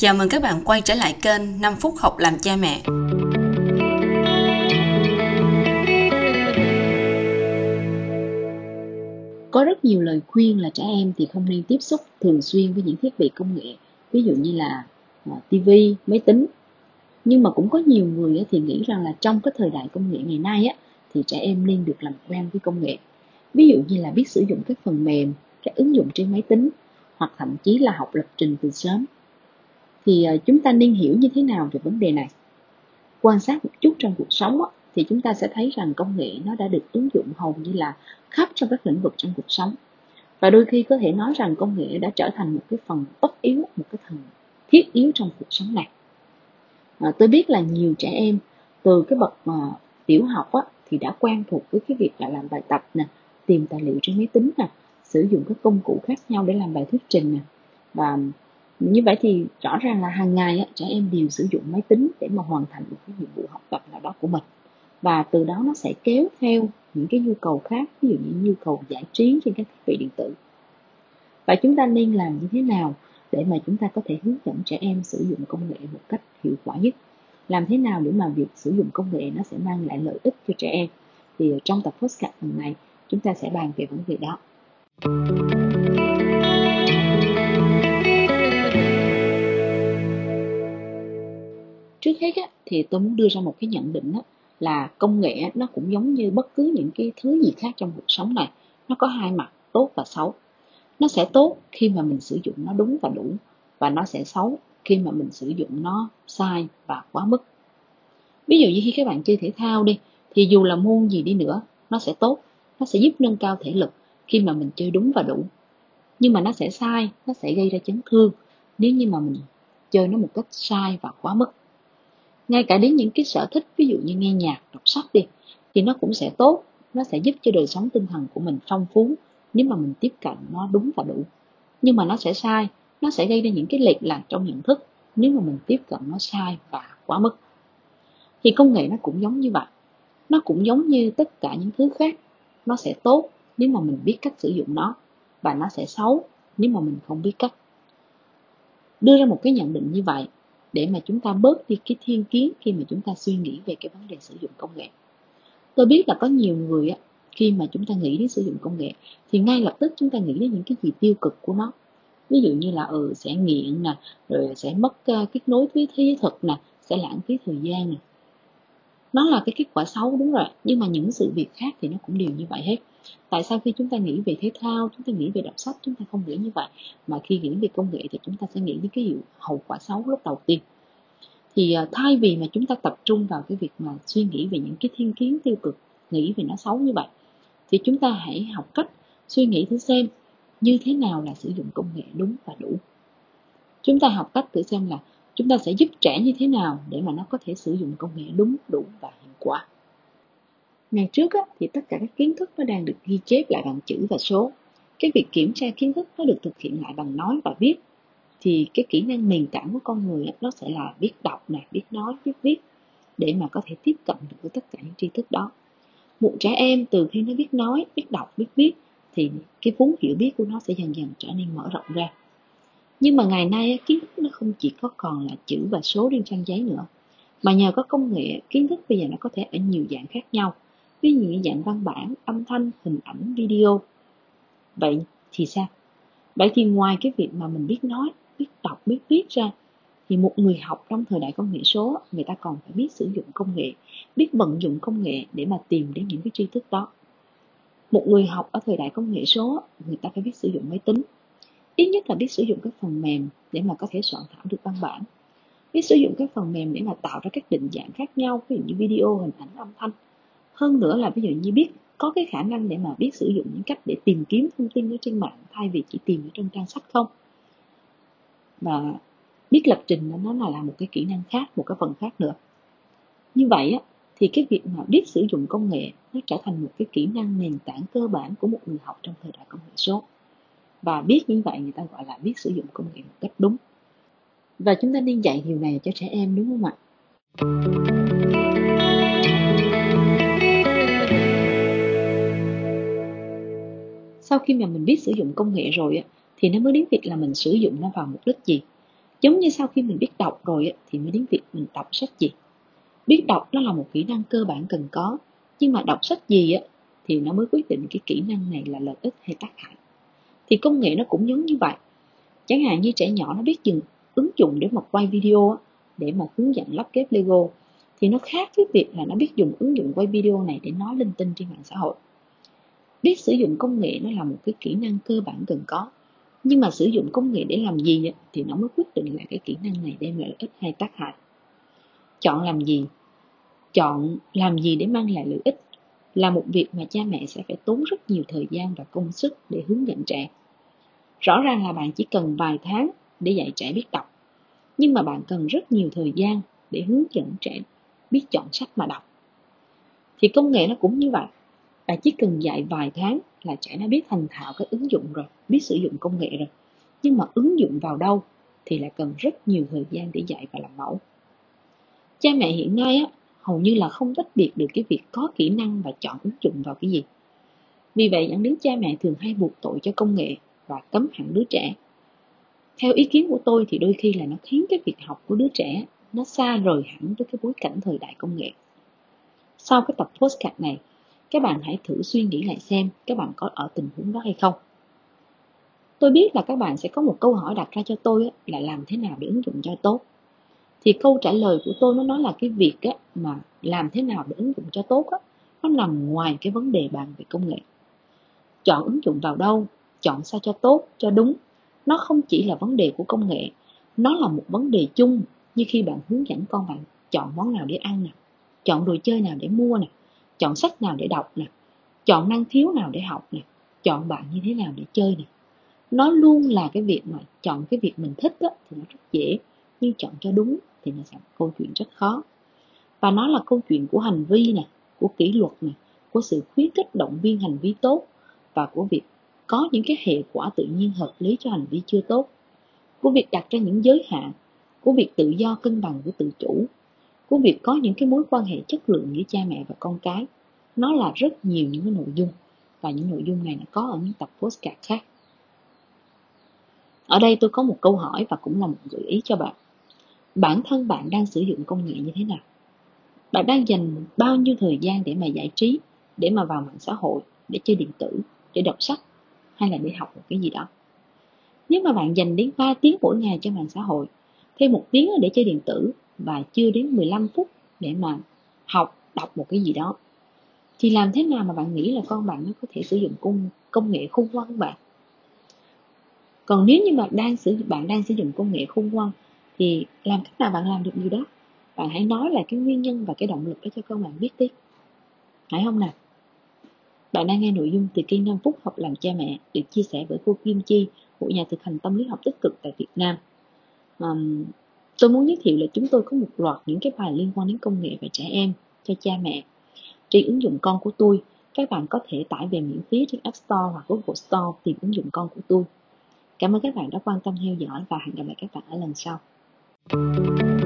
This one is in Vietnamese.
Chào mừng các bạn quay trở lại kênh 5 phút học làm cha mẹ. Có rất nhiều lời khuyên là trẻ em thì không nên tiếp xúc thường xuyên với những thiết bị công nghệ, ví dụ như là à, TV, máy tính. Nhưng mà cũng có nhiều người thì nghĩ rằng là trong cái thời đại công nghệ ngày nay á, thì trẻ em nên được làm quen với công nghệ. Ví dụ như là biết sử dụng các phần mềm, các ứng dụng trên máy tính, hoặc thậm chí là học lập trình từ sớm thì ờ, chúng ta nên hiểu như thế nào về vấn đề này? Quan sát một chút trong cuộc sống thì chúng ta sẽ thấy rằng công nghệ nó đã được ứng dụng hầu như là khắp trong các lĩnh vực trong cuộc sống. Và đôi khi có thể nói rằng công nghệ đã trở thành một cái phần tất yếu một cái phần thiết yếu trong cuộc sống này. À, tôi biết là nhiều trẻ em từ cái bậc mà tiểu học á, thì đã quen thuộc với cái việc là làm bài tập nè tìm tài liệu trên máy tính nè sử dụng các công cụ khác nhau để làm bài thuyết trình nè. Và như vậy thì rõ ràng là hàng ngày á, trẻ em đều sử dụng máy tính để mà hoàn thành một cái nhiệm vụ học tập nào đó của mình. Và từ đó nó sẽ kéo theo những cái nhu cầu khác ví dụ như nhu cầu giải trí trên các thiết bị điện tử. Và chúng ta nên làm như thế nào để mà chúng ta có thể hướng dẫn trẻ em sử dụng công nghệ một cách hiệu quả nhất? Làm thế nào để mà việc sử dụng công nghệ nó sẽ mang lại lợi ích cho trẻ em? Thì trong tập podcast lần này chúng ta sẽ bàn về vấn đề đó. Trước hết á, thì tôi muốn đưa ra một cái nhận định á, là công nghệ nó cũng giống như bất cứ những cái thứ gì khác trong cuộc sống này. Nó có hai mặt tốt và xấu. Nó sẽ tốt khi mà mình sử dụng nó đúng và đủ và nó sẽ xấu khi mà mình sử dụng nó sai và quá mức. Ví dụ như khi các bạn chơi thể thao đi thì dù là môn gì đi nữa nó sẽ tốt nó sẽ giúp nâng cao thể lực khi mà mình chơi đúng và đủ. Nhưng mà nó sẽ sai nó sẽ gây ra chấn thương nếu như mà mình chơi nó một cách sai và quá mức ngay cả đến những cái sở thích, ví dụ như nghe nhạc, đọc sách đi, thì nó cũng sẽ tốt. Nó sẽ giúp cho đời sống tinh thần của mình phong phú nếu mà mình tiếp cận nó đúng và đủ. Nhưng mà nó sẽ sai. Nó sẽ gây ra những cái lệch lạc trong nhận thức nếu mà mình tiếp cận nó sai và quá mức. Thì công nghệ nó cũng giống như vậy. Nó cũng giống như tất cả những thứ khác. Nó sẽ tốt nếu mà mình biết cách sử dụng nó và nó sẽ xấu nếu mà mình không biết cách. Đưa ra một cái nhận định như vậy để mà chúng ta bớt đi cái thiên kiến khi mà chúng ta suy nghĩ về cái vấn đề sử dụng công nghệ. Tôi biết là có nhiều người á khi mà chúng ta nghĩ đến sử dụng công nghệ thì ngay lập tức chúng ta nghĩ đến những cái gì tiêu cực của nó. Ví dụ như là ừ sẽ nghiện nè rồi sẽ mất uh, kết nối với thế giới thực nè sẽ lãng phí thời gian nè nó là cái kết quả xấu, đúng rồi. Nhưng mà những sự việc khác thì nó cũng đều như vậy hết. Tại sao khi chúng ta nghĩ về thể thao, chúng ta nghĩ về đọc sách, chúng ta không nghĩ như vậy? Mà khi nghĩ về công nghệ thì chúng ta sẽ nghĩ đến cái hiệu, hậu quả xấu lúc đầu tiên. Thì à, thay vì mà chúng ta tập trung vào cái việc mà suy nghĩ về những cái thiên kiến tiêu cực, nghĩ về nó xấu như vậy, thì chúng ta hãy học cách suy nghĩ thử xem như thế nào là sử dụng công nghệ đúng và đủ. Chúng ta học cách thử xem là chúng ta sẽ giúp trẻ như thế nào để mà nó có thể sử dụng công nghệ đúng đủ và hiệu quả? Ngày trước á, thì tất cả các kiến thức nó đang được ghi chép lại bằng chữ và số. Cái việc kiểm tra kiến thức nó được thực hiện lại bằng nói và viết. Thì cái kỹ năng nền tảng của con người á, nó sẽ là biết đọc này biết nói biết viết để mà có thể tiếp cận được với tất cả những tri thức đó. Một trẻ em từ khi nó biết nói biết đọc biết viết thì cái vốn hiểu biết của nó sẽ dần dần trở nên mở rộng ra nhưng mà ngày nay kiến thức nó không chỉ có còn là chữ và số trên trang giấy nữa, mà nhờ có công nghệ, kiến thức bây giờ nó có thể ở nhiều dạng khác nhau, ví dụ như dạng văn bản, âm thanh, hình ảnh, video. Vậy thì sao? Vậy thì ngoài cái việc mà mình biết nói, biết đọc, biết viết ra, thì một người học trong thời đại công nghệ số, người ta còn phải biết sử dụng công nghệ, biết vận dụng công nghệ để mà tìm đến những cái tri thức đó. Một người học ở thời đại công nghệ số, người ta phải biết sử dụng máy tính ít nhất là biết sử dụng các phần mềm để mà có thể soạn thảo được văn bản. Biết sử dụng các phần mềm để mà tạo ra các định dạng khác nhau ví dụ như video hình ảnh âm thanh. Hơn nữa là ví dụ như biết có cái khả năng để mà biết sử dụng những cách để tìm kiếm thông tin ở trên mạng thay vì chỉ tìm ở trong trang sách không. Và biết lập trình nó là, là một cái kỹ năng khác một cái phần khác nữa. Như vậy á, thì cái việc mà biết sử dụng công nghệ nó trở thành một cái kỹ năng nền tảng cơ bản của một người học trong thời đại công nghệ số và biết như vậy người ta gọi là biết sử dụng công nghệ một cách đúng. Và chúng ta nên dạy điều này cho trẻ em, đúng không ạ? Sau khi mà mình biết sử dụng công nghệ rồi á, thì nó mới đến việc là mình sử dụng nó vào mục đích gì. Giống như sau khi mình biết đọc rồi thì mới đến việc mình đọc sách gì. Biết đọc nó là một kỹ năng cơ bản cần có, nhưng mà đọc sách gì á, thì nó mới quyết định cái kỹ năng này là lợi ích hay tác hại thì công nghệ nó cũng giống như vậy. Chẳng hạn như trẻ nhỏ nó biết dùng ứng dụng để mà quay video để mà hướng dẫn lắp ghép lego, thì nó khác với việc là nó biết dùng ứng dụng quay video này để nói linh tinh trên mạng xã hội. Biết sử dụng công nghệ nó là một cái kỹ năng cơ bản cần có, nhưng mà sử dụng công nghệ để làm gì thì nó mới quyết định là cái kỹ năng này đem lại lợi ích hay tác hại. Chọn làm gì? Chọn làm gì để mang lại lợi ích là một việc mà cha mẹ sẽ phải tốn rất nhiều thời gian và công sức để hướng dẫn trẻ rõ ràng là bạn chỉ cần vài tháng để dạy trẻ biết đọc. Nhưng mà bạn cần rất nhiều thời gian để hướng dẫn trẻ biết chọn sách mà đọc. Thì công nghệ nó cũng như vậy. Bạn chỉ cần dạy vài tháng là trẻ nó biết thành thạo cái ứng dụng rồi biết sử dụng công nghệ rồi. Nhưng mà ứng dụng vào đâu thì lại cần rất nhiều thời gian để dạy và làm mẫu. Cha mẹ hiện nay á, hầu như là không tách biệt được cái việc có kỹ năng và chọn ứng dụng vào cái gì. Vì vậy dẫn đến cha mẹ thường hay buộc tội cho công nghệ và cấm hẳn đứa trẻ. Theo ý kiến của tôi thì đôi khi là nó khiến cái việc học của đứa trẻ nó xa rời hẳn với cái bối cảnh thời đại công nghệ. Sau cái tập postcard này các bạn hãy thử suy nghĩ lại xem các bạn có ở tình huống đó hay không. Tôi biết là các bạn sẽ có một câu hỏi đặt ra cho tôi là làm thế nào để ứng dụng cho tốt. Thì câu trả lời của tôi nó nói là cái việc á, mà làm thế nào để ứng dụng cho tốt á, nó nằm ngoài cái vấn đề bàn về công nghệ. Chọn ứng dụng vào đâu? Chọn sao cho tốt cho đúng. Nó không chỉ là vấn đề của công nghệ nó là một vấn đề chung như khi bạn hướng dẫn con bạn chọn món nào để ăn nè chọn đồ chơi nào để mua nè chọn sách nào để đọc nè chọn năng khiếu nào để học nè chọn bạn như thế nào để chơi nè. Nó luôn là cái việc mà chọn cái việc mình thích đó, thì nó rất dễ nhưng chọn cho đúng thì nó sẽ là câu chuyện rất khó. Và nó là câu chuyện của hành vi nè của kỷ luật nè của sự khuyến khích động viên hành vi tốt và của việc có những cái hệ quả tự nhiên hợp lý cho hành vi chưa tốt, của việc đặt ra những giới hạn, của việc tự do cân bằng của tự chủ, của việc có những cái mối quan hệ chất lượng giữa cha mẹ và con cái. Nó là rất nhiều những cái nội dung, và những nội dung này nó có ở những tập postcard khác. Ở đây tôi có một câu hỏi và cũng là một gợi ý cho bạn. Bản thân bạn đang sử dụng công nghệ như thế nào? Bạn đang dành bao nhiêu thời gian để mà giải trí, để mà vào mạng xã hội, để chơi điện tử, để đọc sách? Hay là đi học một cái gì đó. Nếu mà bạn dành đến 3 tiếng mỗi ngày cho mạng xã hội, thêm một tiếng để chơi điện tử và chưa đến 15 phút để mà học, đọc một cái gì đó, thì làm thế nào mà bạn nghĩ là con bạn nó có thể sử dụng công công nghệ khôn ngoan bạn còn nếu như bạn đang sử, bạn đang sử dụng công nghệ khôn ngoan, thì làm cách nào bạn làm được điều đó? Bạn hãy nói là cái nguyên nhân và cái động lực đó cho con bạn biết đi. Phải không nào? Bạn đang nghe nội dung từ kênh 5 phút học làm cha mẹ được chia sẻ bởi cô Kim Chi, một nhà thực hành tâm lý học tích cực tại Việt Nam. Um, tôi muốn giới thiệu là chúng tôi có một loạt những cái bài liên quan đến công nghệ và trẻ em cho cha mẹ. Trên ứng dụng con của tôi, các bạn có thể tải về miễn phí trên App Store hoặc Google Store tìm ứng dụng con của tôi. Cảm ơn các bạn đã quan tâm theo dõi và hẹn gặp lại các bạn ở lần sau. thank you